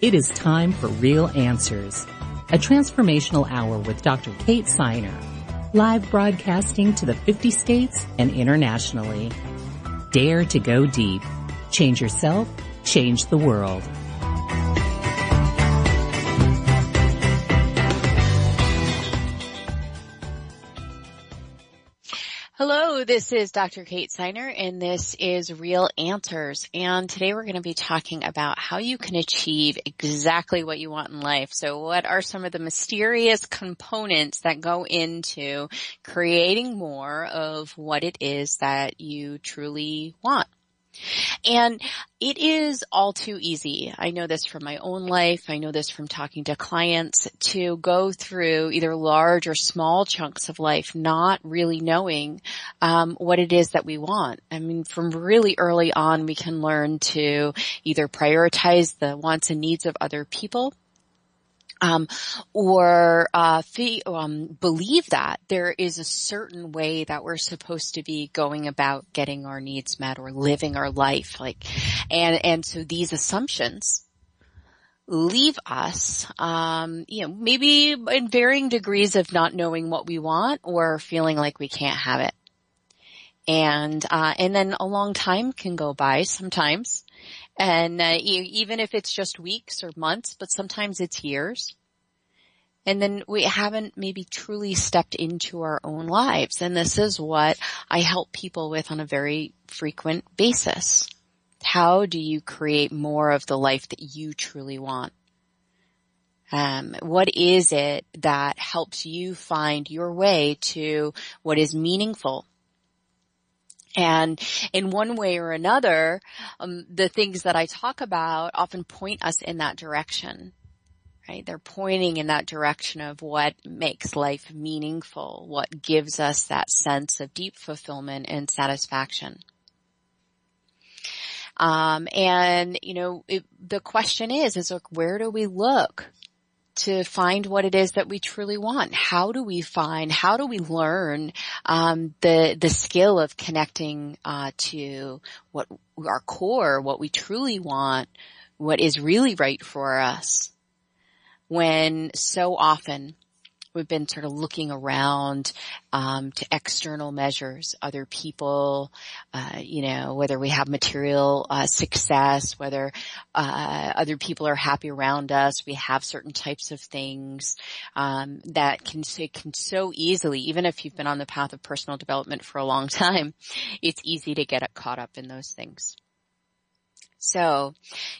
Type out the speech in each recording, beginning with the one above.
It is time for Real Answers, a transformational hour with Dr. Kate Siner, live broadcasting to the 50 states and internationally. Dare to go deep. Change yourself, change the world. This is Dr. Kate Siner and this is Real Answers. And today we're going to be talking about how you can achieve exactly what you want in life. So what are some of the mysterious components that go into creating more of what it is that you truly want? And it is all too easy. I know this from my own life. I know this from talking to clients to go through either large or small chunks of life, not really knowing um, what it is that we want. I mean, from really early on, we can learn to either prioritize the wants and needs of other people um, or uh, fee, um, believe that there is a certain way that we're supposed to be going about getting our needs met or living our life, like, and and so these assumptions leave us, um, you know, maybe in varying degrees of not knowing what we want or feeling like we can't have it. And, uh, and then a long time can go by sometimes and uh, even if it's just weeks or months, but sometimes it's years. And then we haven't maybe truly stepped into our own lives. And this is what I help people with on a very frequent basis. How do you create more of the life that you truly want? Um, what is it that helps you find your way to what is meaningful and in one way or another, um, the things that I talk about often point us in that direction. Right? They're pointing in that direction of what makes life meaningful, what gives us that sense of deep fulfillment and satisfaction. Um, and you know, it, the question is, is like, where do we look to find what it is that we truly want. How do we find, how do we learn um, the the skill of connecting uh, to what our core, what we truly want, what is really right for us? When so often we've been sort of looking around um, to external measures, other people, uh, you know, whether we have material uh, success, whether uh, other people are happy around us, we have certain types of things um, that can can so easily, even if you've been on the path of personal development for a long time, it's easy to get caught up in those things. So,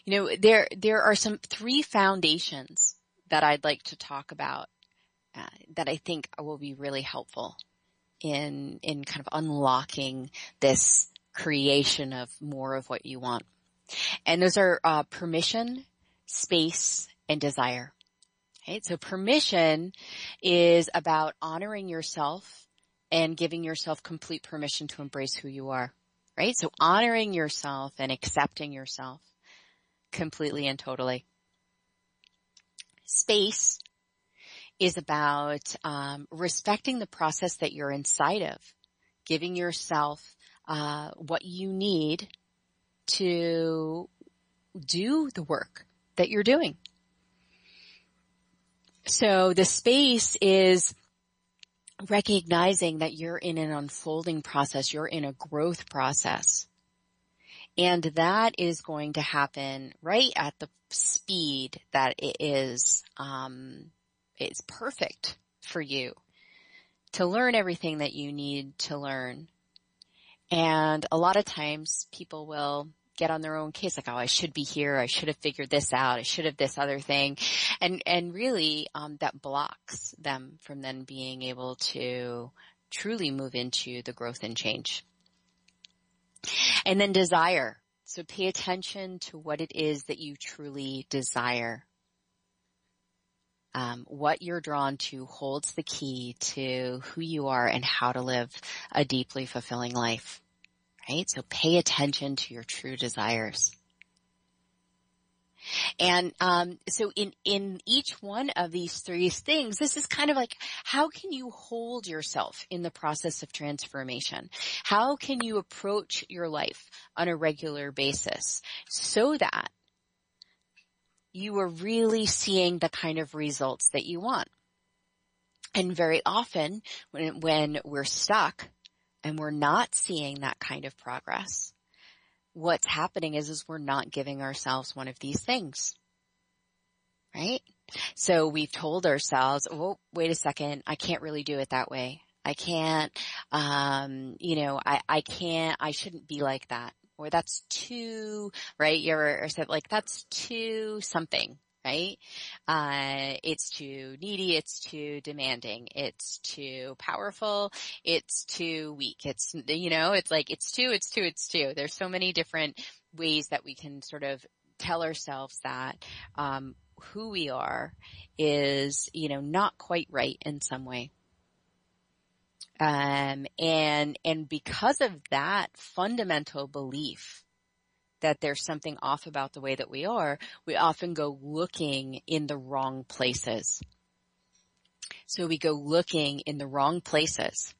you know, there there are some three foundations that I'd like to talk about uh, that I think will be really helpful in in kind of unlocking this creation of more of what you want. And those are uh, permission, space, and desire. Okay, so permission is about honoring yourself and giving yourself complete permission to embrace who you are. Right? So honoring yourself and accepting yourself completely and totally. Space is about um, respecting the process that you're inside of, giving yourself uh, what you need to do the work that you're doing. So the space is recognizing that you're in an unfolding process, you're in a growth process. And that is going to happen right at the speed that it is um, it's perfect for you to learn everything that you need to learn. And a lot of times people will get on their own case like, oh, I should be here. I should have figured this out. I should have this other thing. And, and really, um, that blocks them from then being able to truly move into the growth and change. And then desire. So pay attention to what it is that you truly desire um, what you're drawn to holds the key to who you are and how to live a deeply fulfilling life. Right? So pay attention to your true desires. And um, so in in each one of these three things, this is kind of like how can you hold yourself in the process of transformation? How can you approach your life on a regular basis so that you are really seeing the kind of results that you want? And very often when when we're stuck and we're not seeing that kind of progress, what's happening is, is we're not giving ourselves one of these things. Right? So we've told ourselves, oh, wait a second, I can't really do it that way. I can't, um, you know, I, I can't, I shouldn't be like that. Or that's too, right? You're, or said like, that's too something, right? Uh, it's too needy, it's too demanding, it's too powerful, it's too weak. It's, you know, it's like, it's too, it's too, it's too. There's so many different ways that we can sort of tell ourselves that, um, who we are is, you know, not quite right in some way. Um, and, and because of that fundamental belief, that there's something off about the way that we are, we often go looking in the wrong places. So we go looking in the wrong places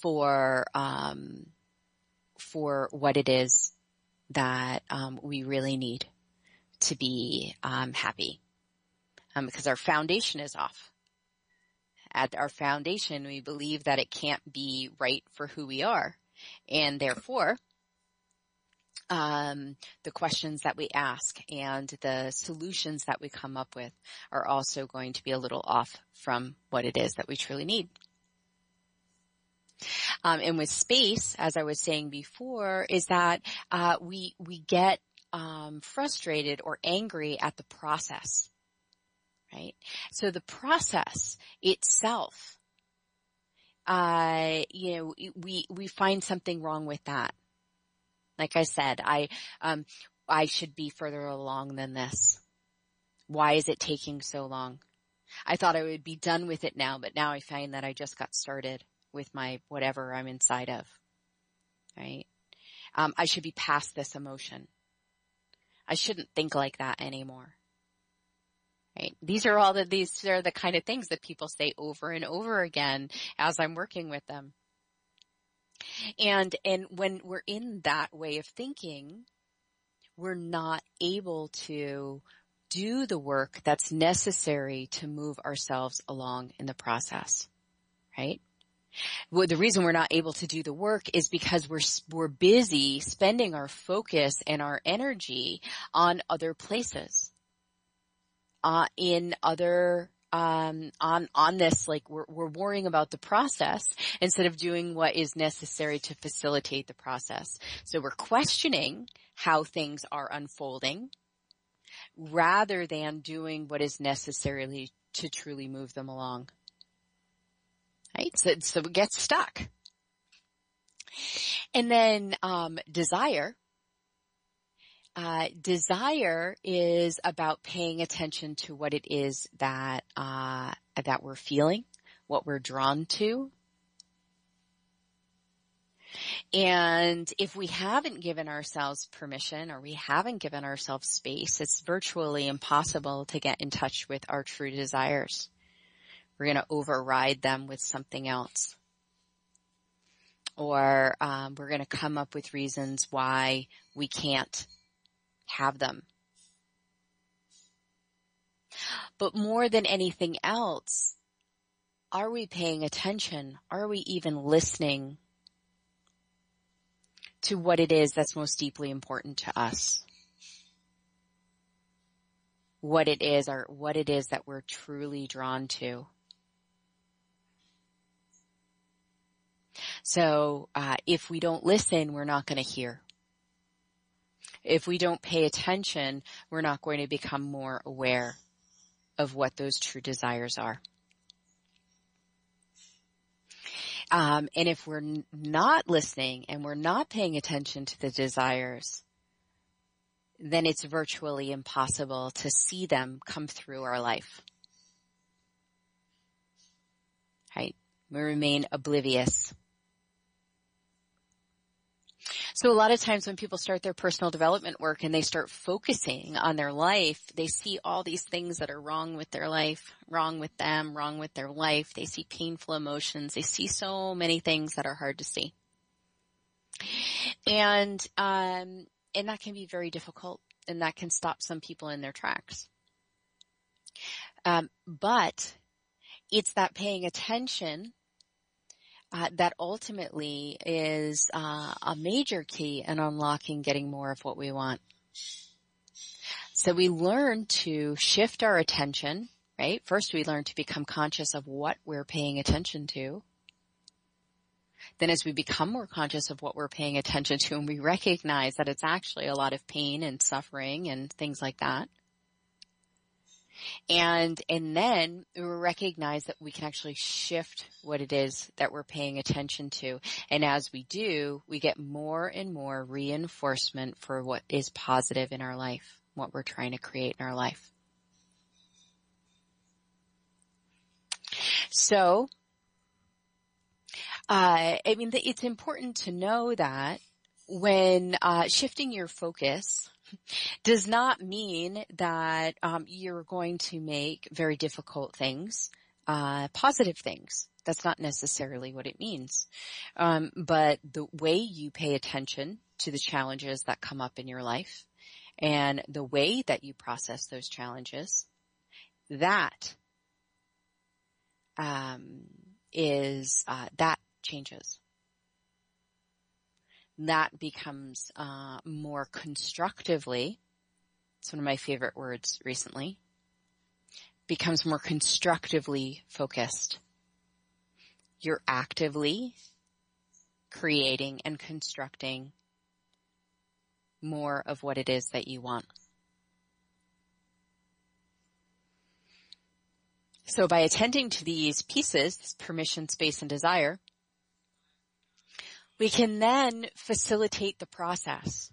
for um, for what it is that um, we really need to be um, happy, um, because our foundation is off. At our foundation, we believe that it can't be right for who we are, and therefore um, the questions that we ask and the solutions that we come up with are also going to be a little off from what it is that we truly need. Um, and with space, as I was saying before, is that uh, we we get um, frustrated or angry at the process, right? So the process itself, uh, you know, we we find something wrong with that. Like I said, I, um, I should be further along than this. Why is it taking so long? I thought I would be done with it now, but now I find that I just got started with my whatever I'm inside of. Right? Um, I should be past this emotion. I shouldn't think like that anymore. Right? These are all the, these are the kind of things that people say over and over again as I'm working with them. And, and when we're in that way of thinking, we're not able to do the work that's necessary to move ourselves along in the process. Right? Well, the reason we're not able to do the work is because we're, we're busy spending our focus and our energy on other places, uh, in other um, on on this, like we're we're worrying about the process instead of doing what is necessary to facilitate the process. So we're questioning how things are unfolding rather than doing what is necessarily to truly move them along. Right? So, so it gets stuck. And then um, desire uh, desire is about paying attention to what it is that uh, that we're feeling, what we're drawn to. And if we haven't given ourselves permission or we haven't given ourselves space, it's virtually impossible to get in touch with our true desires. We're going to override them with something else. Or um, we're going to come up with reasons why we can't have them. But more than anything else, are we paying attention? Are we even listening to what it is that's most deeply important to us? What it is or what it is that we're truly drawn to. So, uh, if we don't listen, we're not going to hear if we don't pay attention, we're not going to become more aware of what those true desires are. Um, and if we're not listening and we're not paying attention to the desires, then it's virtually impossible to see them come through our life. Right? We remain oblivious so a lot of times when people start their personal development work and they start focusing on their life, they see all these things that are wrong with their life, wrong with them, wrong with their life. They see painful emotions. They see so many things that are hard to see. And, um, and that can be very difficult and that can stop some people in their tracks. Um, but it's that paying attention uh, that ultimately is uh, a major key in unlocking getting more of what we want. So we learn to shift our attention, right? First we learn to become conscious of what we're paying attention to. Then as we become more conscious of what we're paying attention to and we recognize that it's actually a lot of pain and suffering and things like that, and, and then we recognize that we can actually shift what it is that we're paying attention to. And as we do, we get more and more reinforcement for what is positive in our life, what we're trying to create in our life. So, uh, I mean, it's important to know that when uh, shifting your focus does not mean that um, you're going to make very difficult things uh, positive things. That's not necessarily what it means. Um, but the way you pay attention to the challenges that come up in your life and the way that you process those challenges, that um, is uh, that changes that becomes uh, more constructively. It's one of my favorite words recently. Becomes more constructively focused. You're actively creating and constructing more of what it is that you want. So by attending to these pieces, permission, space, and desire, we can then facilitate the process.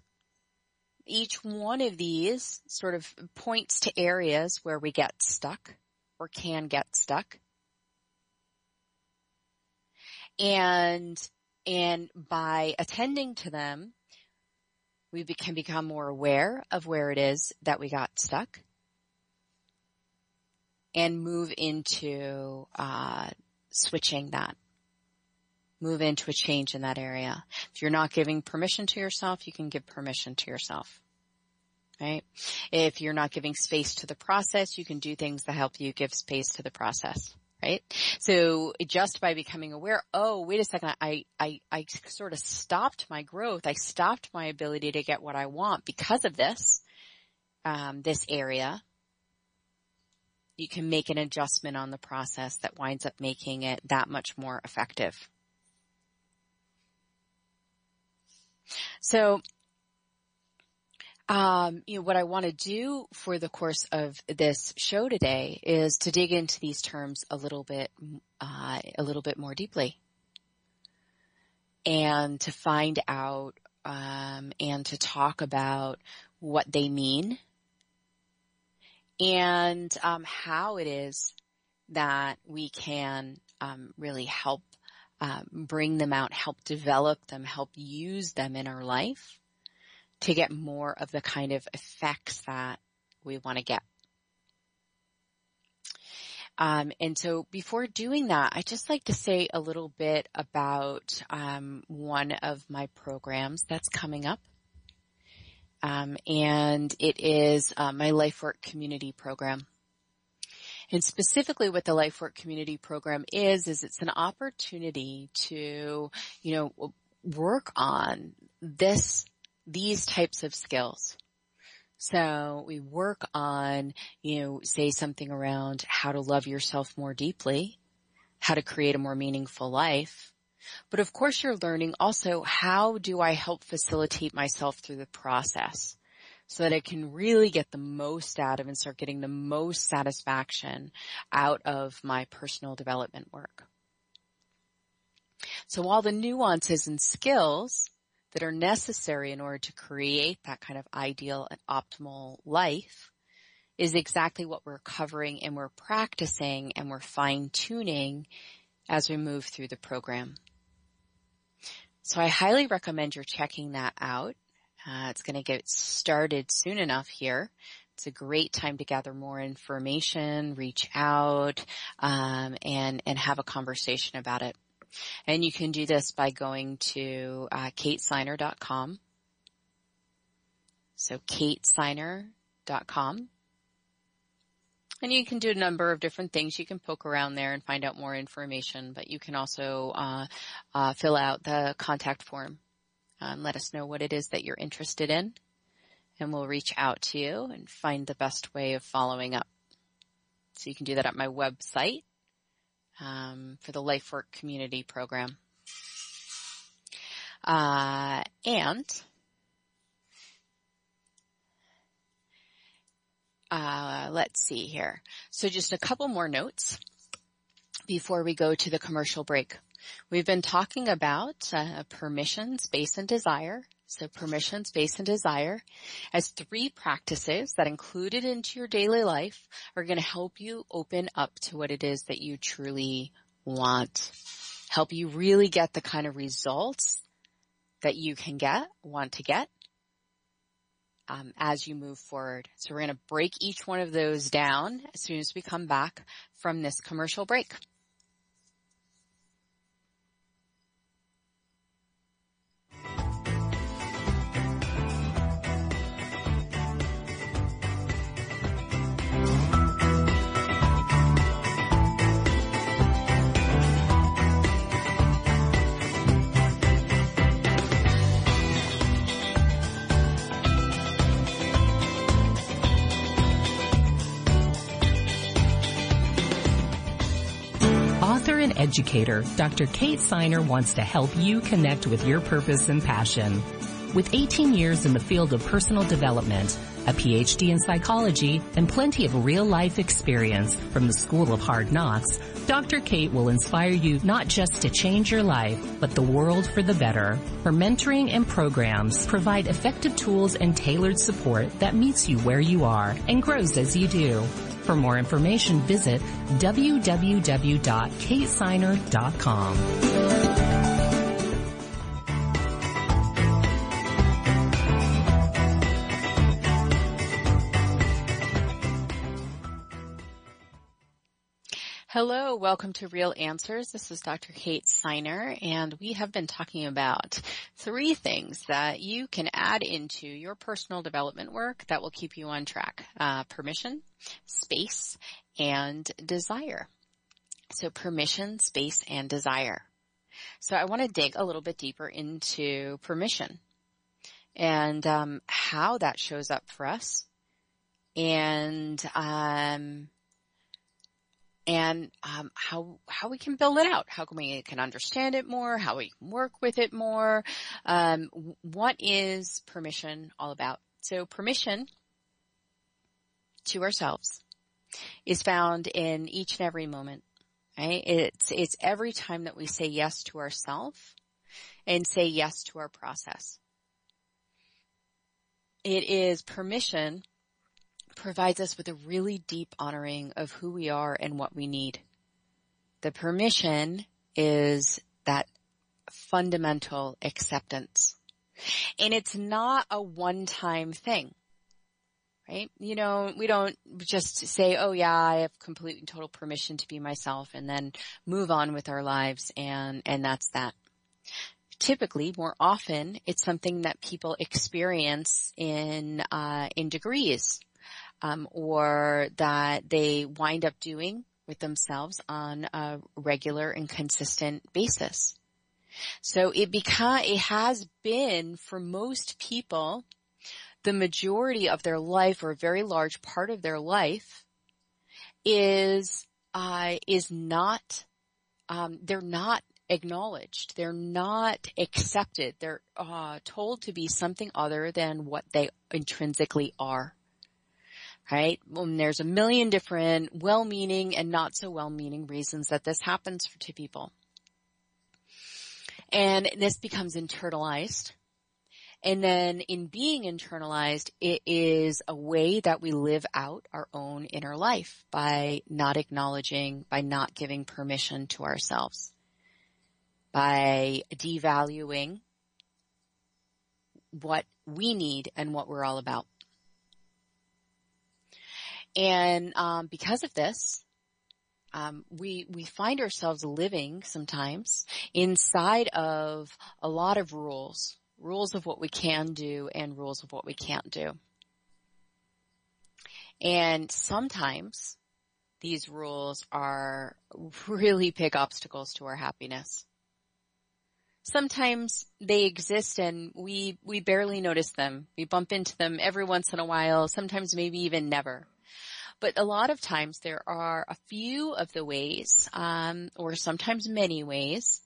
Each one of these sort of points to areas where we get stuck or can get stuck. And, and by attending to them, we can become more aware of where it is that we got stuck and move into uh, switching that move into a change in that area. If you're not giving permission to yourself, you can give permission to yourself. Right? If you're not giving space to the process, you can do things that help you give space to the process. Right? So just by becoming aware, oh, wait a second, I, I, I sort of stopped my growth. I stopped my ability to get what I want because of this, um, this area. You can make an adjustment on the process that winds up making it that much more effective. So, um, you know, what I want to do for the course of this show today is to dig into these terms a little bit, uh, a little bit more deeply, and to find out um, and to talk about what they mean and um, how it is that we can um, really help um, bring them out, help develop them, help use them in our life to get more of the kind of effects that we want to get. Um, and so before doing that, I just like to say a little bit about um, one of my programs that's coming up. Um, and it is uh, my life work community program. And specifically what the LifeWork community program is, is it's an opportunity to, you know, work on this, these types of skills. So we work on, you know, say something around how to love yourself more deeply, how to create a more meaningful life. But of course you're learning also how do I help facilitate myself through the process? So that I can really get the most out of and start getting the most satisfaction out of my personal development work. So all the nuances and skills that are necessary in order to create that kind of ideal and optimal life is exactly what we're covering and we're practicing and we're fine tuning as we move through the program. So I highly recommend you're checking that out. Uh, it's going to get started soon enough here. It's a great time to gather more information, reach out, um, and and have a conversation about it. And you can do this by going to uh, katesiner.com. So katesiner.com. And you can do a number of different things. You can poke around there and find out more information, but you can also uh, uh, fill out the contact form and let us know what it is that you're interested in, and we'll reach out to you and find the best way of following up. So you can do that at my website um, for the LifeWork Community Program. Uh, and uh, let's see here. So just a couple more notes before we go to the commercial break. We've been talking about uh, permission, space, and desire. So permission, space, and desire as three practices that included into your daily life are going to help you open up to what it is that you truly want. Help you really get the kind of results that you can get, want to get, um, as you move forward. So we're going to break each one of those down as soon as we come back from this commercial break. And educator, Dr. Kate Siner wants to help you connect with your purpose and passion. With 18 years in the field of personal development, a PhD in psychology, and plenty of real life experience from the School of Hard Knocks, Dr. Kate will inspire you not just to change your life, but the world for the better. Her mentoring and programs provide effective tools and tailored support that meets you where you are and grows as you do. For more information, visit www.katesiner.com. Hello, welcome to Real Answers. This is Dr. Kate Siner, and we have been talking about three things that you can add into your personal development work that will keep you on track. Uh, permission, space, and desire. So permission, space, and desire. So I want to dig a little bit deeper into permission and um, how that shows up for us and um, and um, how how we can build it out, how can we can understand it more, how we can work with it more. Um, what is permission all about? So permission to ourselves is found in each and every moment. Right? It's it's every time that we say yes to ourselves and say yes to our process. It is permission provides us with a really deep honoring of who we are and what we need. The permission is that fundamental acceptance. And it's not a one-time thing. Right? You know, we don't just say, oh yeah, I have complete and total permission to be myself and then move on with our lives and, and that's that. Typically, more often, it's something that people experience in, uh, in degrees um, or that they wind up doing with themselves on a regular and consistent basis. So it beca- it has been for most people the majority of their life or a very large part of their life is uh, is not um, they're not acknowledged. They're not accepted. They're uh, told to be something other than what they intrinsically are right? There's a million different well-meaning and not so well-meaning reasons that this happens to people. And this becomes internalized And then in being internalized, it is a way that we live out our own inner life by not acknowledging, by not giving permission to ourselves, by devaluing what we need and what we're all about. And um, because of this, um, we we find ourselves living sometimes inside of a lot of rules, rules of what we can do and rules of what we can't do. And sometimes these rules are really big obstacles to our happiness. Sometimes they exist and we, we barely notice them. We bump into them every once in a while, sometimes maybe even never. But a lot of times there are a few of the ways, um, or sometimes many ways,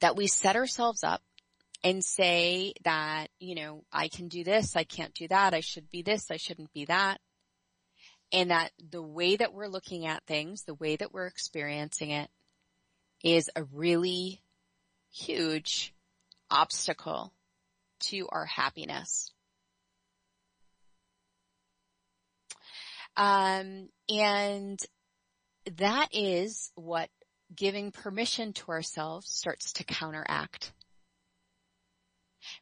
that we set ourselves up and say that, you know, I can do this, I can't do that, I should be this, I shouldn't be that. And that the way that we're looking at things, the way that we're experiencing it is a really huge obstacle to our happiness. Um, and that is what giving permission to ourselves starts to counteract.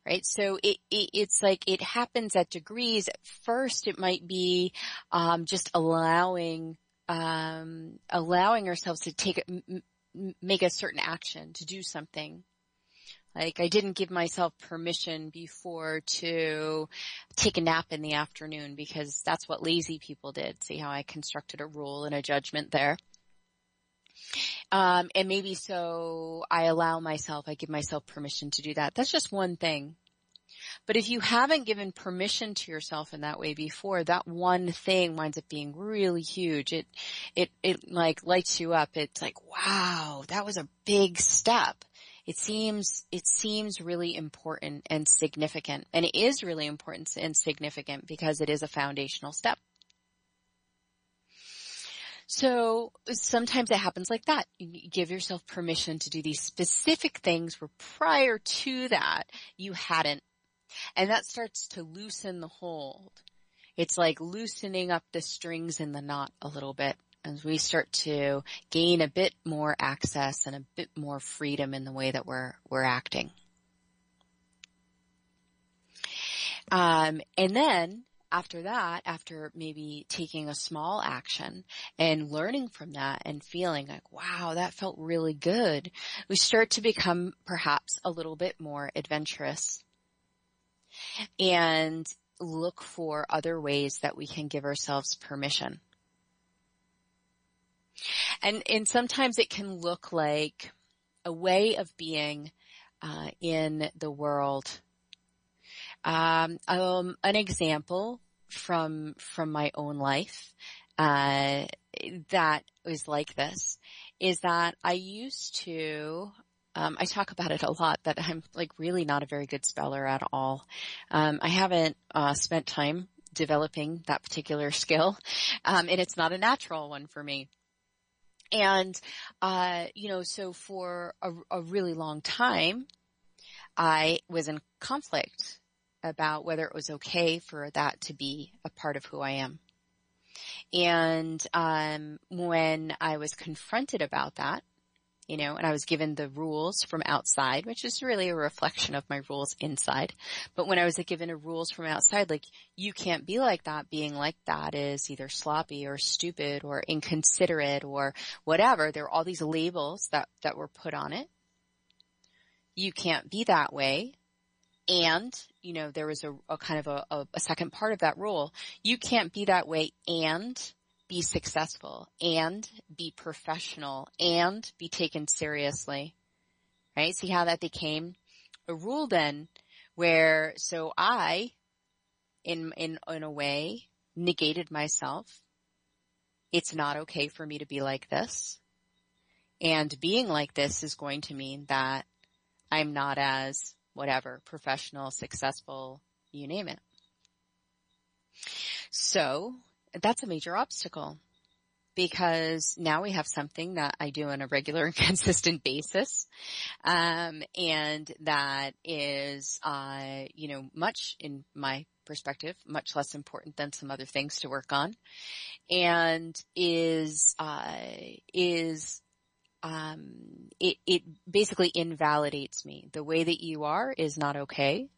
Right? So it, it, it's like it happens at degrees. At first it might be, um, just allowing, um, allowing ourselves to take, m- make a certain action, to do something. Like I didn't give myself permission before to take a nap in the afternoon because that's what lazy people did. See how I constructed a rule and a judgment there. Um, and maybe so I allow myself, I give myself permission to do that. That's just one thing. But if you haven't given permission to yourself in that way before, that one thing winds up being really huge. It, it, it like lights you up. It's like, wow, that was a big step it seems, it seems really important and significant. And it is really important and significant because it is a foundational step. So sometimes it happens like that. You give yourself permission to do these specific things where prior to that you hadn't. And that starts to loosen the hold. It's like loosening up the strings in the knot a little bit as we start to gain a bit more access and a bit more freedom in the way that we're, we're acting. Um, and then after that, after maybe taking a small action and learning from that and feeling like, wow, that felt really good, we start to become perhaps a little bit more adventurous and look for other ways that we can give ourselves permission. And, and sometimes it can look like a way of being uh, in the world. Um, um, an example from from my own life uh, that was like this is that I used to. Um, I talk about it a lot that I'm like really not a very good speller at all. Um, I haven't uh, spent time developing that particular skill, um, and it's not a natural one for me. And, uh, you know, so for a, a really long time, I was in conflict about whether it was okay for that to be a part of who I am. And um, when I was confronted about that, you know, and I was given the rules from outside, which is really a reflection of my rules inside. But when I was given a rules from outside, like, you can't be like that, being like that is either sloppy or stupid or inconsiderate or whatever. There are all these labels that, that were put on it. You can't be that way. And, you know, there was a, a kind of a, a second part of that rule. You can't be that way and be successful and be professional and be taken seriously. Right? See how that became a rule then where so I in in in a way negated myself. It's not okay for me to be like this. And being like this is going to mean that I'm not as whatever, professional, successful, you name it. So that's a major obstacle. because now we have something that I do on a regular and consistent basis, um, and that is, uh, you know, much in my perspective, much less important than some other things to work on, and is uh, is um, it, it basically invalidates me. The way that you are is not okay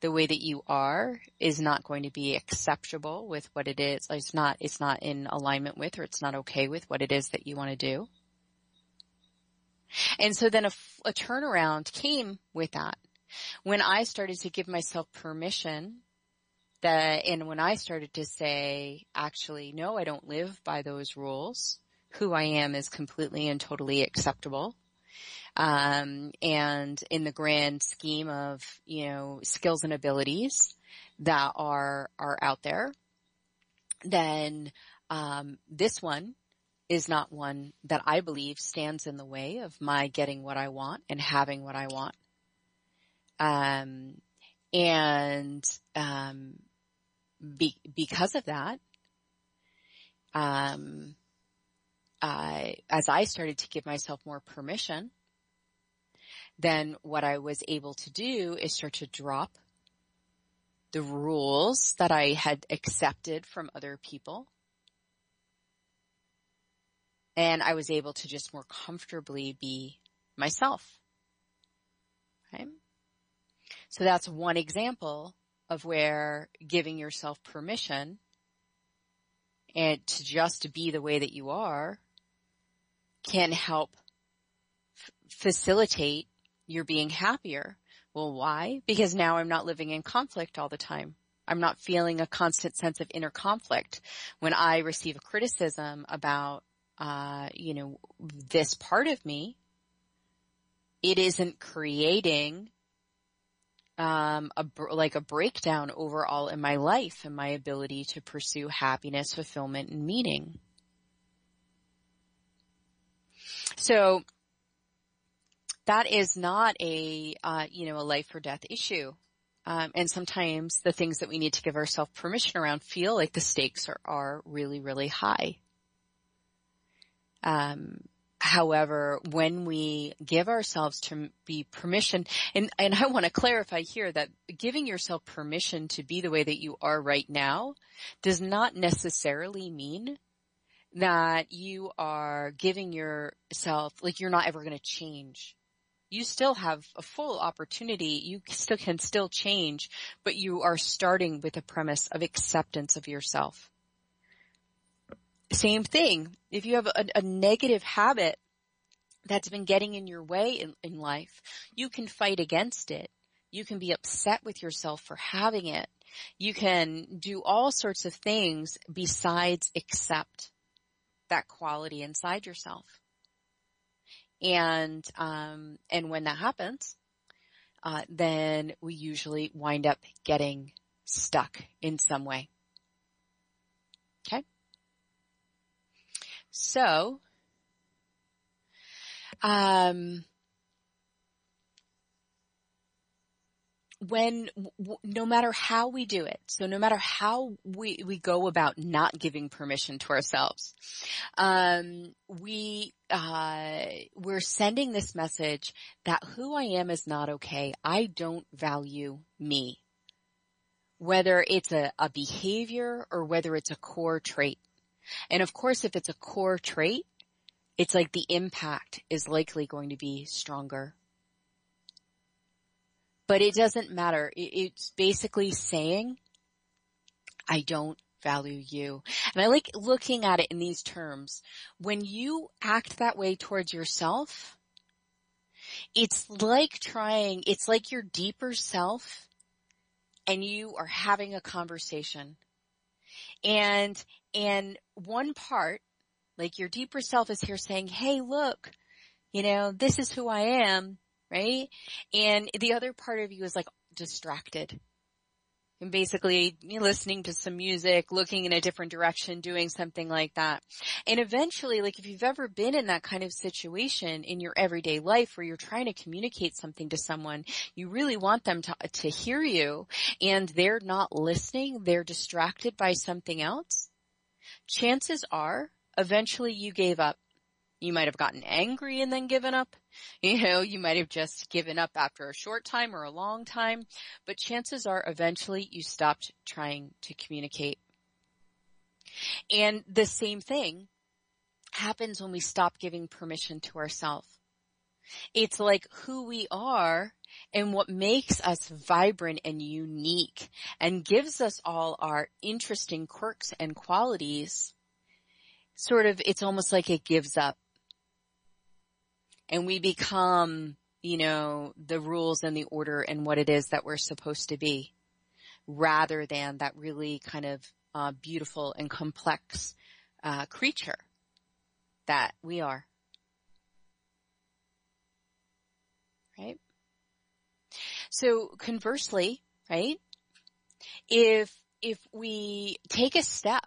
the way that you are is not going to be acceptable with what it is. It's not, it's not in alignment with or it's not okay with what it is that you want to do. And so then a, a turnaround came with that. When I started to give myself permission that, and when I started to say, actually, no, I don't live by those rules. Who I am is completely and totally acceptable. Um, and in the grand scheme of, you know, skills and abilities that are, are out there, then, um, this one is not one that I believe stands in the way of my getting what I want and having what I want. Um, and, um, be, because of that, um, I, as I started to give myself more permission, then what I was able to do is start to drop the rules that I had accepted from other people. And I was able to just more comfortably be myself. Okay. So that's one example of where giving yourself permission and to just be the way that you are can help f- facilitate your being happier. Well, why? Because now I'm not living in conflict all the time. I'm not feeling a constant sense of inner conflict. When I receive a criticism about, uh, you know, this part of me, it isn't creating um, a, like a breakdown overall in my life and my ability to pursue happiness, fulfillment, and meaning. So that is not a, uh, you know, a life or death issue. Um, and sometimes the things that we need to give ourselves permission around feel like the stakes are, are really, really high. Um, however, when we give ourselves to be permission, and, and I want to clarify here that giving yourself permission to be the way that you are right now does not necessarily mean that you are giving yourself, like you're not ever going to change you still have a full opportunity. You still can still change, but you are starting with a premise of acceptance of yourself. Same thing. If you have a, a negative habit that's been getting in your way in, in life, you can fight against it. You can be upset with yourself for having it. You can do all sorts of things besides accept that quality inside yourself. And, um, and when that happens, uh, then we usually wind up getting stuck in some way. Okay. So, um, when no matter how we do it so no matter how we we go about not giving permission to ourselves um, we uh, we're sending this message that who i am is not okay. I don't value me. Whether it's a, a behavior or whether it's a core trait. And of course if it's a core trait it's like the impact is likely going to be stronger but it doesn't matter. It's basically saying, I don't value you. And I like looking at it in these terms. When you act that way towards yourself, it's like trying, it's like your deeper self and you are having a conversation. And, and one part, like your deeper self is here saying, hey look, you know, this is who I am right? And the other part of you is like distracted. And basically listening to some music, looking in a different direction, doing something like that. And eventually, like if you've ever been in that kind of situation in your everyday life where you're trying to communicate something to someone, you really want them to, to hear you and they're not listening, they're distracted by something else. Chances are eventually you gave up. You might have gotten angry and then given up. You know, you might have just given up after a short time or a long time, but chances are eventually you stopped trying to communicate. And the same thing happens when we stop giving permission to ourselves. It's like who we are and what makes us vibrant and unique and gives us all our interesting quirks and qualities. Sort of, it's almost like it gives up. And we become, you know, the rules and the order and what it is that we're supposed to be rather than that really kind of uh, beautiful and complex uh, creature that we are. Right? So conversely, right? If, if we take a step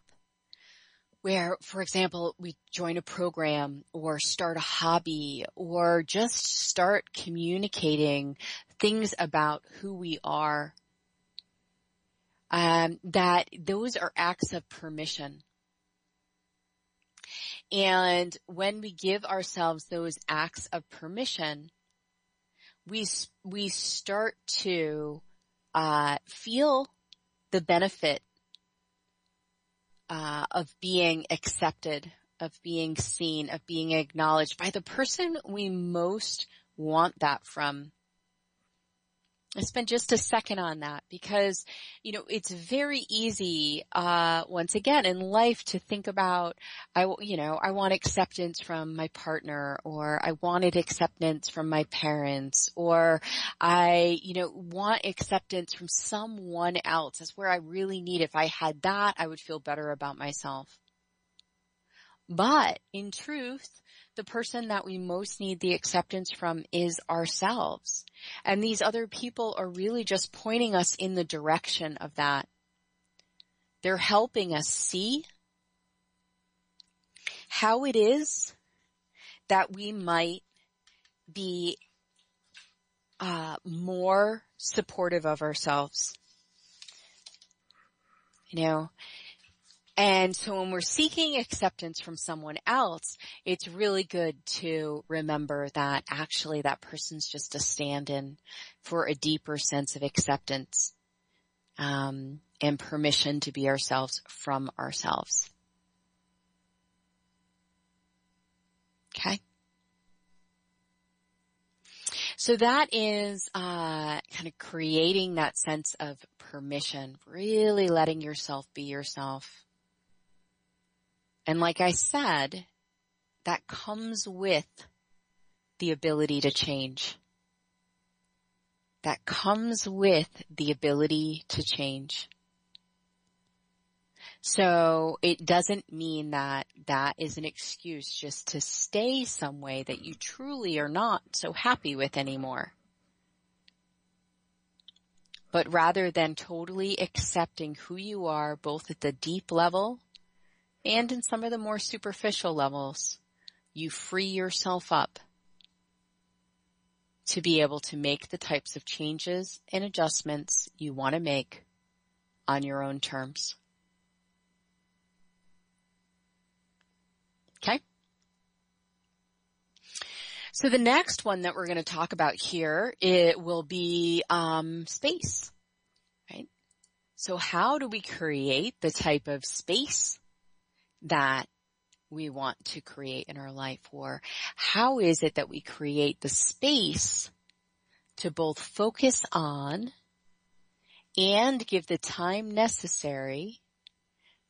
where, for example, we join a program or start a hobby or just start communicating things about who we are, um, that those are acts of permission. And when we give ourselves those acts of permission, we we start to uh, feel the benefit uh, of being accepted, of being seen, of being acknowledged by the person we most want that from. I spend just a second on that because, you know, it's very easy, uh, once again in life to think about, I, you know, I want acceptance from my partner or I wanted acceptance from my parents or I, you know, want acceptance from someone else. That's where I really need. If I had that, I would feel better about myself. But in truth, the person that we most need the acceptance from is ourselves. And these other people are really just pointing us in the direction of that. They're helping us see how it is that we might be uh, more supportive of ourselves. You know, and so when we're seeking acceptance from someone else, it's really good to remember that actually that person's just a stand-in for a deeper sense of acceptance um, and permission to be ourselves from ourselves. Okay. So that is uh, kind of creating that sense of permission, really letting yourself be yourself. And like I said, that comes with the ability to change. That comes with the ability to change. So it doesn't mean that that is an excuse just to stay some way that you truly are not so happy with anymore. But rather than totally accepting who you are both at the deep level and in some of the more superficial levels, you free yourself up to be able to make the types of changes and adjustments you want to make on your own terms. Okay? So the next one that we're going to talk about here, it will be um, space, right? So how do we create the type of space that we want to create in our life or how is it that we create the space to both focus on and give the time necessary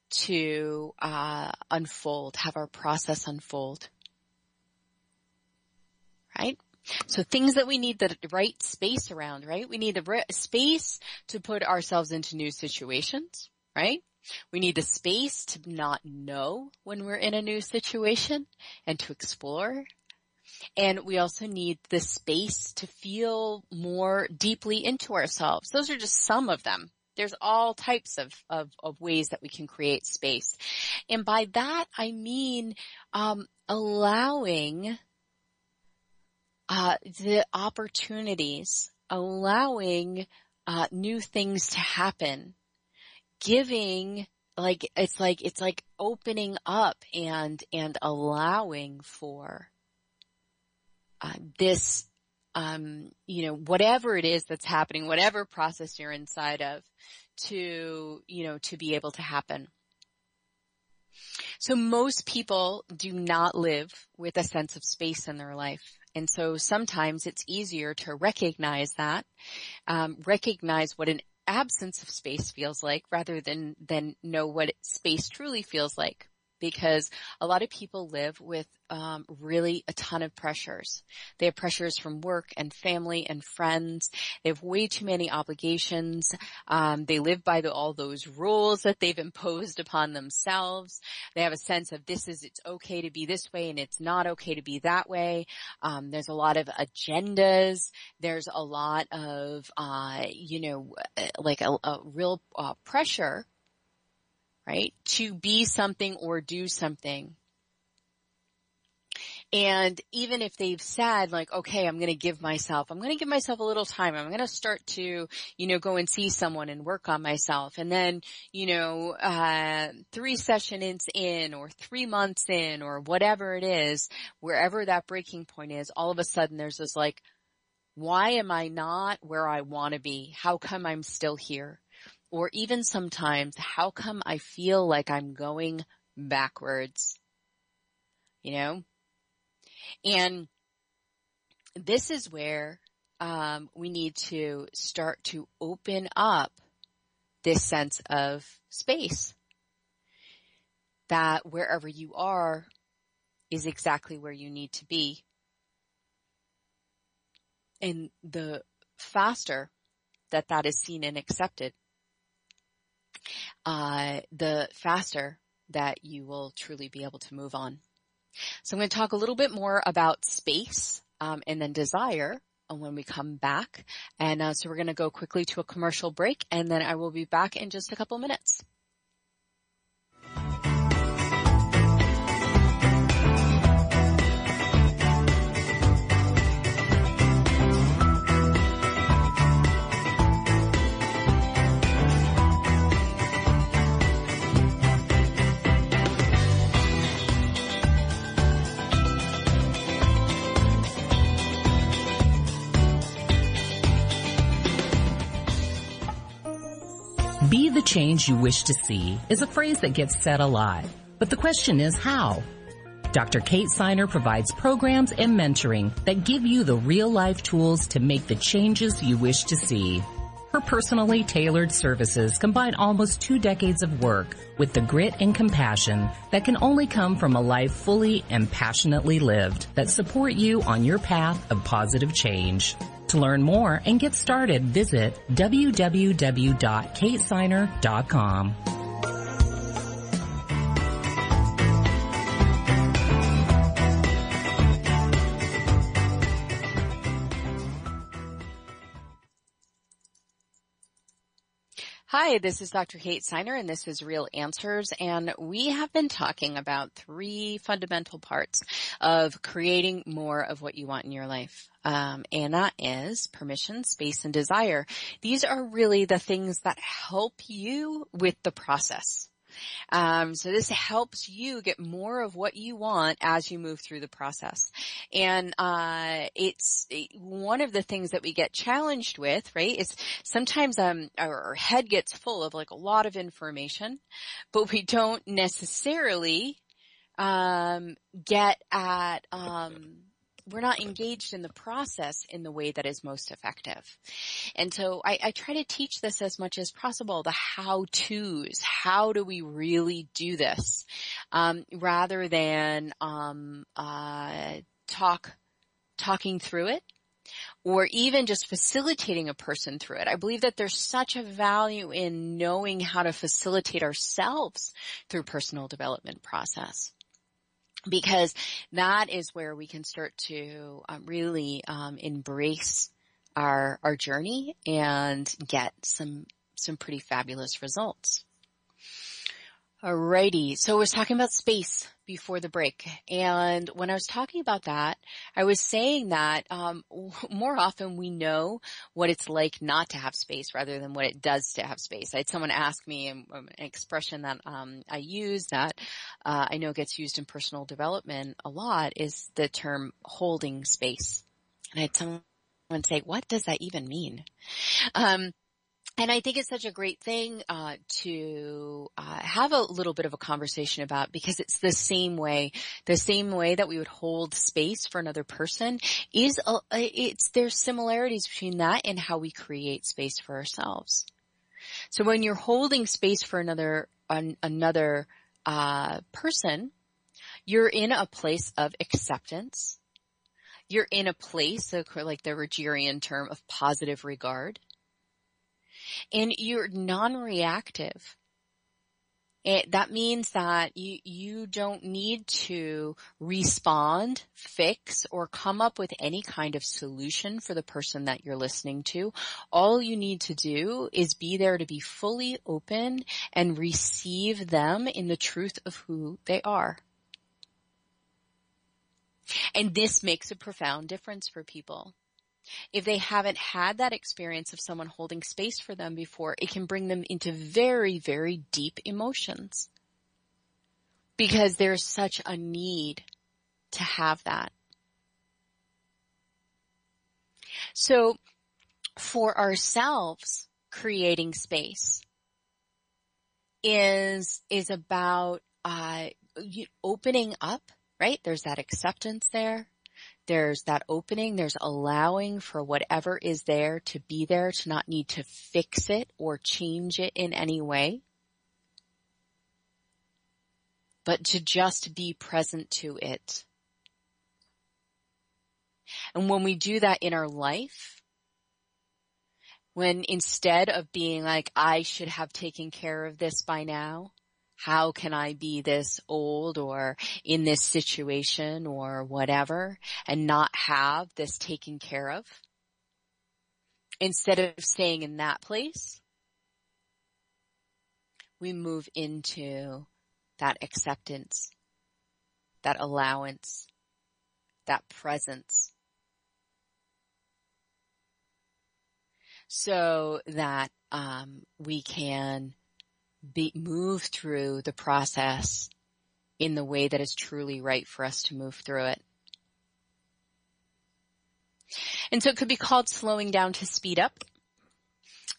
to uh, unfold, have our process unfold. Right? So things that we need the right space around, right? We need the space to put ourselves into new situations, right? We need the space to not know when we're in a new situation and to explore. And we also need the space to feel more deeply into ourselves. Those are just some of them. There's all types of, of, of ways that we can create space. And by that I mean um, allowing uh, the opportunities, allowing uh, new things to happen giving like, it's like, it's like opening up and, and allowing for, uh, this, um, you know, whatever it is that's happening, whatever process you're inside of to, you know, to be able to happen. So most people do not live with a sense of space in their life. And so sometimes it's easier to recognize that, um, recognize what an absence of space feels like rather than, than know what space truly feels like because a lot of people live with um, really a ton of pressures. They have pressures from work and family and friends. They have way too many obligations. Um, they live by the, all those rules that they've imposed upon themselves. They have a sense of this is it's okay to be this way and it's not okay to be that way. Um, there's a lot of agendas. There's a lot of uh, you know like a, a real uh, pressure right? To be something or do something. And even if they've said like, okay, I'm going to give myself, I'm going to give myself a little time. I'm going to start to, you know, go and see someone and work on myself. And then, you know, uh, three sessions in or three months in or whatever it is, wherever that breaking point is, all of a sudden there's this like, why am I not where I want to be? How come I'm still here? Or even sometimes, how come I feel like I'm going backwards? You know? And this is where um, we need to start to open up this sense of space. That wherever you are is exactly where you need to be. And the faster that that is seen and accepted, uh, the faster that you will truly be able to move on. So I'm going to talk a little bit more about space um, and then desire when we come back. And uh, so we're going to go quickly to a commercial break, and then I will be back in just a couple minutes. Change you wish to see is a phrase that gets said a lot. But the question is how? Dr. Kate Siner provides programs and mentoring that give you the real life tools to make the changes you wish to see. Her personally tailored services combine almost two decades of work with the grit and compassion that can only come from a life fully and passionately lived that support you on your path of positive change. To learn more and get started, visit www.katesiner.com. Hi, this is Dr. Kate Siner and this is Real Answers and we have been talking about three fundamental parts of creating more of what you want in your life. Um, and that is permission, space, and desire. These are really the things that help you with the process. Um, so this helps you get more of what you want as you move through the process. And uh, it's one of the things that we get challenged with, right? Is sometimes um, our head gets full of like a lot of information, but we don't necessarily um, get at um, we're not engaged in the process in the way that is most effective. And so I, I try to teach this as much as possible, the how-tos. How do we really do this? Um, rather than um, uh, talk talking through it or even just facilitating a person through it. I believe that there's such a value in knowing how to facilitate ourselves through personal development process because that is where we can start to um, really um, embrace our our journey and get some some pretty fabulous results. Alrighty, so we're talking about space before the break. And when I was talking about that, I was saying that um, more often we know what it's like not to have space rather than what it does to have space. I had someone ask me um, an expression that um, I use that uh, I know gets used in personal development a lot is the term holding space. And I had someone say, what does that even mean? Um, and I think it's such a great thing uh, to uh, have a little bit of a conversation about because it's the same way, the same way that we would hold space for another person is a, it's there's similarities between that and how we create space for ourselves. So when you're holding space for another an, another uh, person, you're in a place of acceptance. You're in a place, like the Rogerian term, of positive regard and you're non-reactive. It, that means that you, you don't need to respond, fix, or come up with any kind of solution for the person that you're listening to. All you need to do is be there to be fully open and receive them in the truth of who they are. And this makes a profound difference for people. If they haven't had that experience of someone holding space for them before, it can bring them into very, very deep emotions. Because there's such a need to have that. So for ourselves, creating space is, is about, uh, opening up, right? There's that acceptance there. There's that opening. There's allowing for whatever is there to be there, to not need to fix it or change it in any way. But to just be present to it. And when we do that in our life, when instead of being like, I should have taken care of this by now, how can I be this old or in this situation or whatever and not have this taken care of? Instead of staying in that place, we move into that acceptance, that allowance, that presence. So that um, we can be, move through the process in the way that is truly right for us to move through it. And so it could be called slowing down to speed up.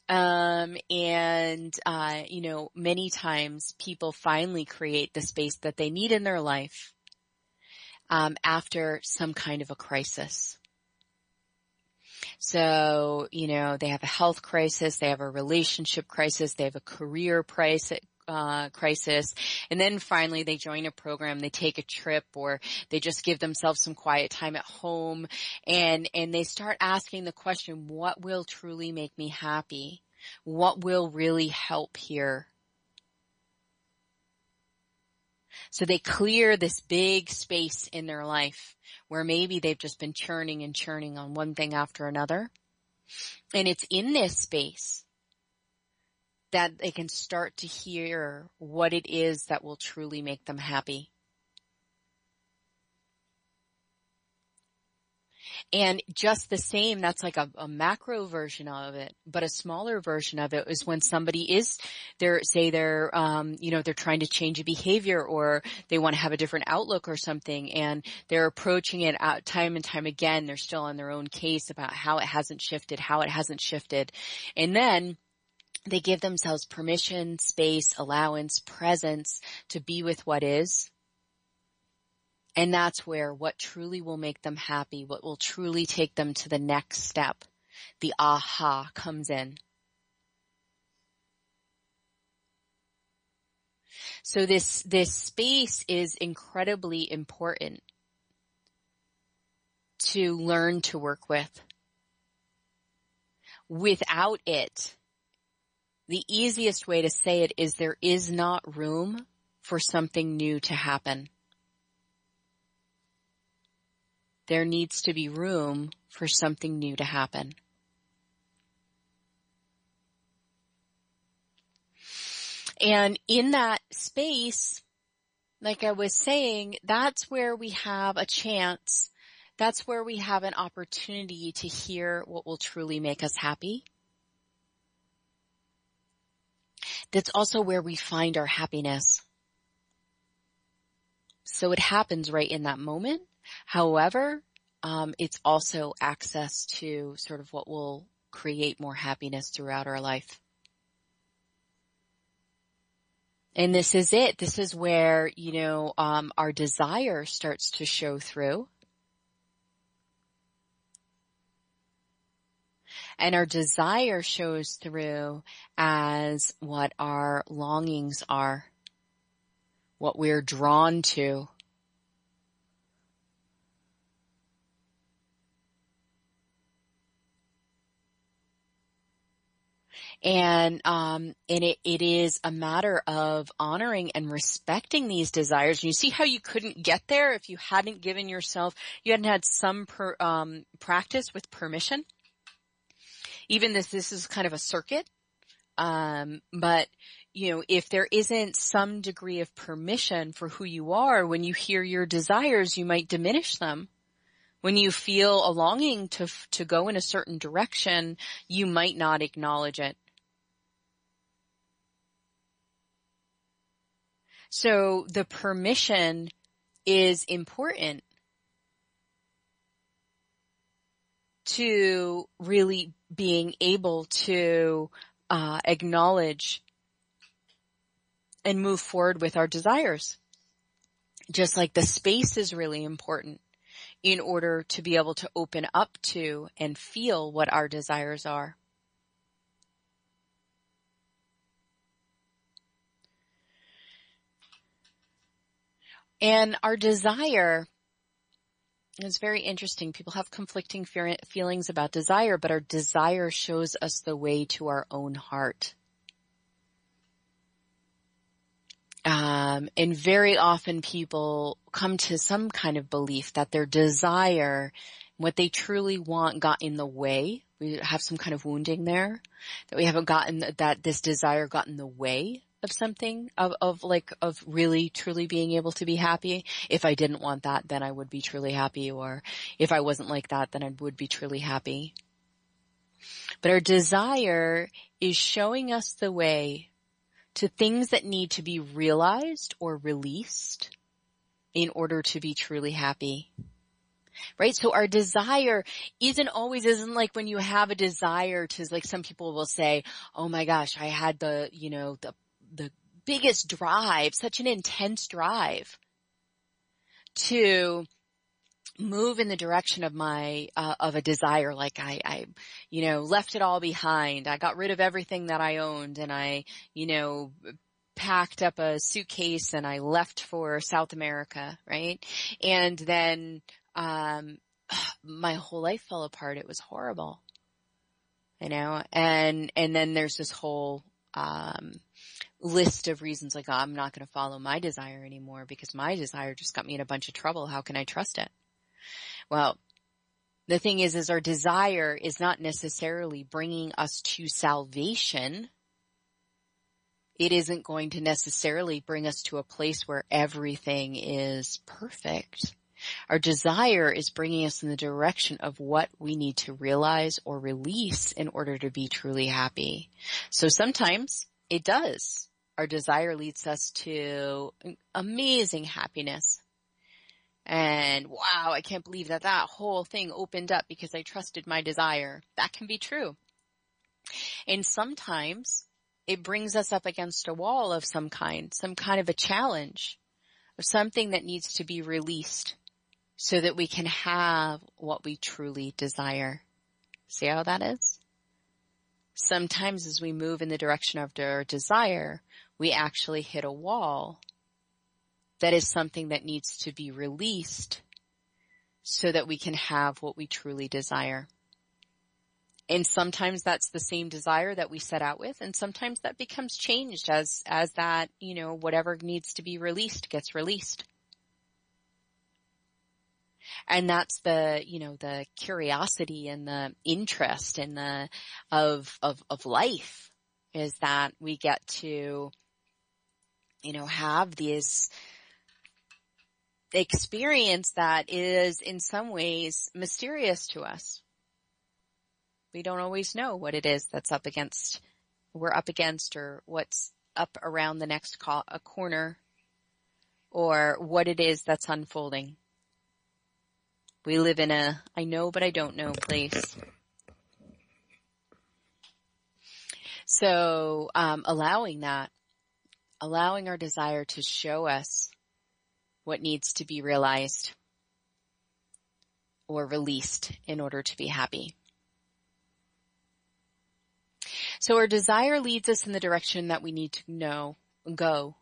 Um, and, uh, you know, many times people finally create the space that they need in their life, um, after some kind of a crisis. So, you know, they have a health crisis, they have a relationship crisis, they have a career crisis, uh, crisis. And then finally they join a program, they take a trip or they just give themselves some quiet time at home and, and they start asking the question, what will truly make me happy? What will really help here? So they clear this big space in their life where maybe they've just been churning and churning on one thing after another. And it's in this space that they can start to hear what it is that will truly make them happy. And just the same, that's like a, a, macro version of it, but a smaller version of it is when somebody is, they're, say they're, um, you know, they're trying to change a behavior or they want to have a different outlook or something and they're approaching it out time and time again. They're still on their own case about how it hasn't shifted, how it hasn't shifted. And then they give themselves permission, space, allowance, presence to be with what is and that's where what truly will make them happy, what will truly take them to the next step, the aha comes in. So this, this space is incredibly important to learn to work with. Without it, the easiest way to say it is there is not room for something new to happen. There needs to be room for something new to happen. And in that space, like I was saying, that's where we have a chance. That's where we have an opportunity to hear what will truly make us happy. That's also where we find our happiness. So it happens right in that moment. However, um, it's also access to sort of what will create more happiness throughout our life. And this is it. This is where, you know, um, our desire starts to show through. And our desire shows through as what our longings are, what we're drawn to. And, um, and it, it is a matter of honoring and respecting these desires. And you see how you couldn't get there if you hadn't given yourself, you hadn't had some per, um, practice with permission. Even this, this is kind of a circuit. Um, but you know, if there isn't some degree of permission for who you are, when you hear your desires, you might diminish them. When you feel a longing to, to go in a certain direction, you might not acknowledge it. So the permission is important to really being able to uh, acknowledge and move forward with our desires. Just like the space is really important in order to be able to open up to and feel what our desires are. And our desire is very interesting. People have conflicting feelings about desire, but our desire shows us the way to our own heart. Um, and very often people come to some kind of belief that their desire, what they truly want got in the way. We have some kind of wounding there, that we haven't gotten, that this desire got in the way of something of, of like, of really truly being able to be happy. If I didn't want that, then I would be truly happy or if I wasn't like that, then I would be truly happy. But our desire is showing us the way to things that need to be realized or released in order to be truly happy. Right? So our desire isn't always, isn't like when you have a desire to like some people will say, oh my gosh, I had the, you know, the the biggest drive, such an intense drive to move in the direction of my uh, of a desire. Like I, I you know left it all behind. I got rid of everything that i owned and i you know packed up a suitcase and i left for south america right? And then um my whole life fell apart. It was horrible you know? And and then there's this whole um list of reasons like, oh, I'm not going to follow my desire anymore because my desire just got me in a bunch of trouble. How can I trust it? Well, the thing is, is our desire is not necessarily bringing us to salvation. It isn't going to necessarily bring us to a place where everything is perfect. Our desire is bringing us in the direction of what we need to realize or release in order to be truly happy. So sometimes it does our desire leads us to amazing happiness. And wow, I can't believe that that whole thing opened up because I trusted my desire. That can be true. And sometimes it brings us up against a wall of some kind, some kind of a challenge, of something that needs to be released so that we can have what we truly desire. See how that is? Sometimes as we move in the direction of our desire, we actually hit a wall that is something that needs to be released so that we can have what we truly desire. And sometimes that's the same desire that we set out with and sometimes that becomes changed as, as that, you know, whatever needs to be released gets released. And that's the, you know, the curiosity and the interest in the, of, of, of life is that we get to, you know, have these, experience that is in some ways mysterious to us. We don't always know what it is that's up against, we're up against or what's up around the next co- a corner or what it is that's unfolding. We live in a I know but I don't know place. So um, allowing that, allowing our desire to show us what needs to be realized or released in order to be happy. So our desire leads us in the direction that we need to know, go.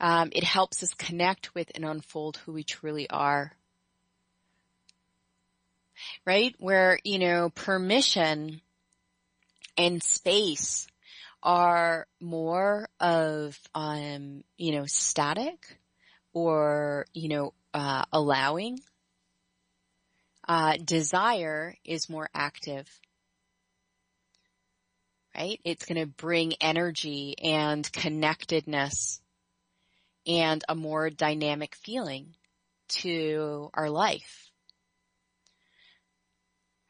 Um, it helps us connect with and unfold who we truly are. Right? Where, you know, permission and space are more of, um, you know, static or, you know, uh, allowing. Uh, desire is more active. Right? It's going to bring energy and connectedness and a more dynamic feeling to our life.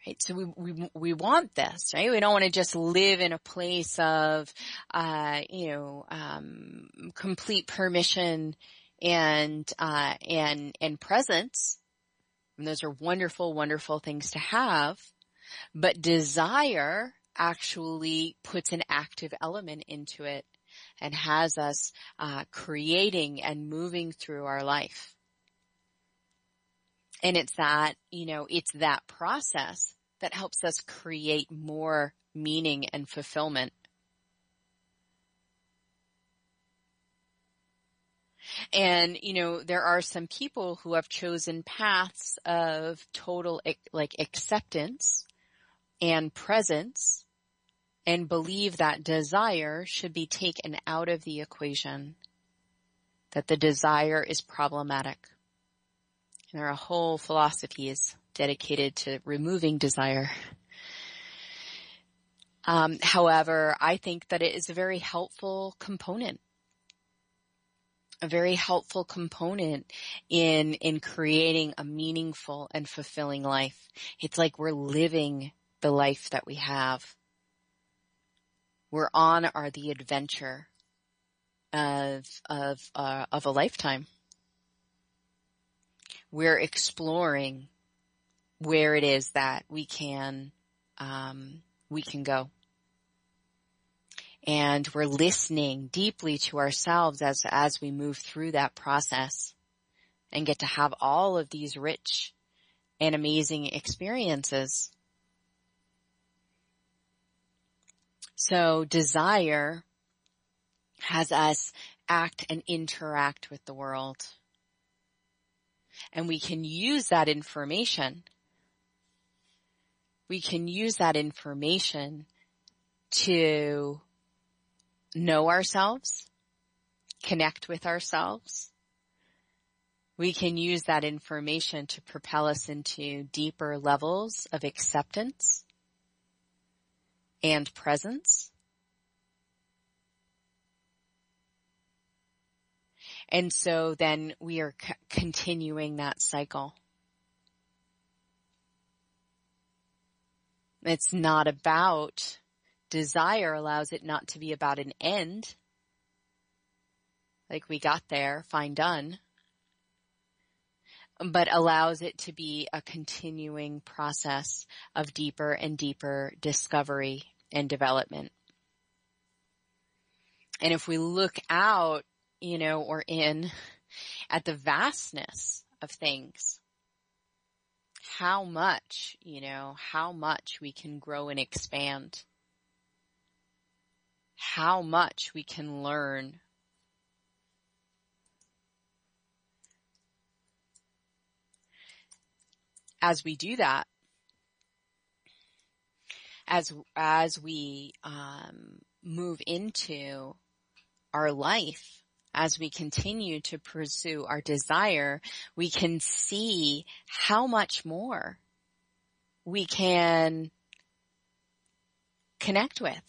Right. So we, we, we want this, right? We don't want to just live in a place of, uh, you know, um, complete permission and, uh, and, and presence. And those are wonderful, wonderful things to have. But desire actually puts an active element into it and has us, uh, creating and moving through our life. And it's that, you know, it's that process that helps us create more meaning and fulfillment. And, you know, there are some people who have chosen paths of total, like, acceptance and presence and believe that desire should be taken out of the equation. That the desire is problematic. And there are whole philosophies dedicated to removing desire. Um, however, I think that it is a very helpful component a very helpful component in, in creating a meaningful and fulfilling life. It's like we're living the life that we have. We're on our, the adventure of, of, uh, of a lifetime. We're exploring where it is that we can, um, we can go and we're listening deeply to ourselves as, as we move through that process and get to have all of these rich and amazing experiences. So desire has us act and interact with the world. And we can use that information. We can use that information to know ourselves, connect with ourselves, we can use that information to propel us into deeper levels of acceptance and presence. And so then we are c- continuing that cycle. It's not about desire allows it not to be about an end. Like we got there, fine done. But allows it to be a continuing process of deeper and deeper discovery and development. And if we look out, you know, or in at the vastness of things, how much, you know, how much we can grow and expand. How much we can learn. As we do that, as as we um, move into our life, as we continue to pursue our desire, we can see how much more we can connect with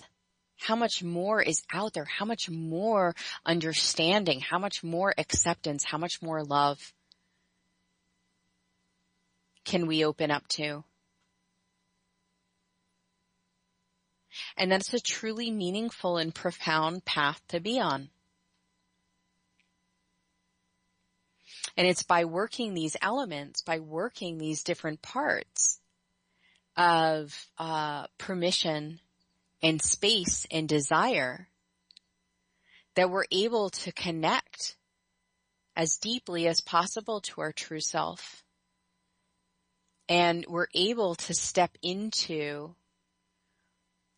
how much more is out there, how much more understanding, how much more acceptance, how much more love can we open up to? And that's a truly meaningful and profound path to be on. And it's by working these elements, by working these different parts of uh, permission and space and desire that we're able to connect as deeply as possible to our true self. And we're able to step into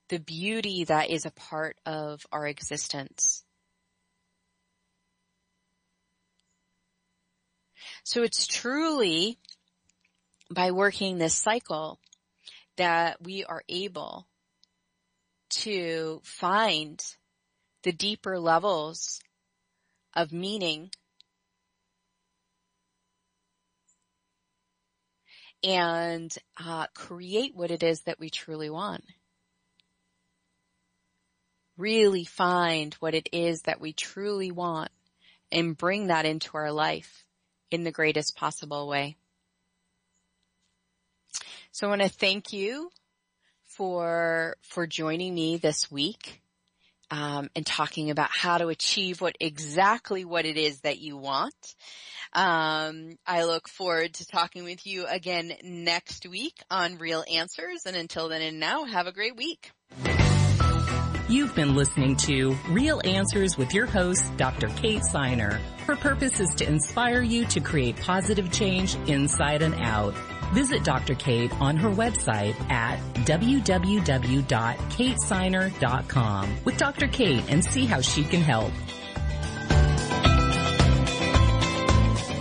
the beauty that is a part of our existence. So it's truly by working this cycle that we are able to find the deeper levels of meaning and uh, create what it is that we truly want. Really find what it is that we truly want and bring that into our life in the greatest possible way. So I want to thank you for, for joining me this week. Um, and talking about how to achieve what exactly what it is that you want. Um, I look forward to talking with you again next week on Real Answers. And until then and now, have a great week. You've been listening to Real Answers with your host, Dr. Kate Siner. Her purpose is to inspire you to create positive change inside and out. Visit Dr. Kate on her website at www.katesiner.com with Dr. Kate and see how she can help.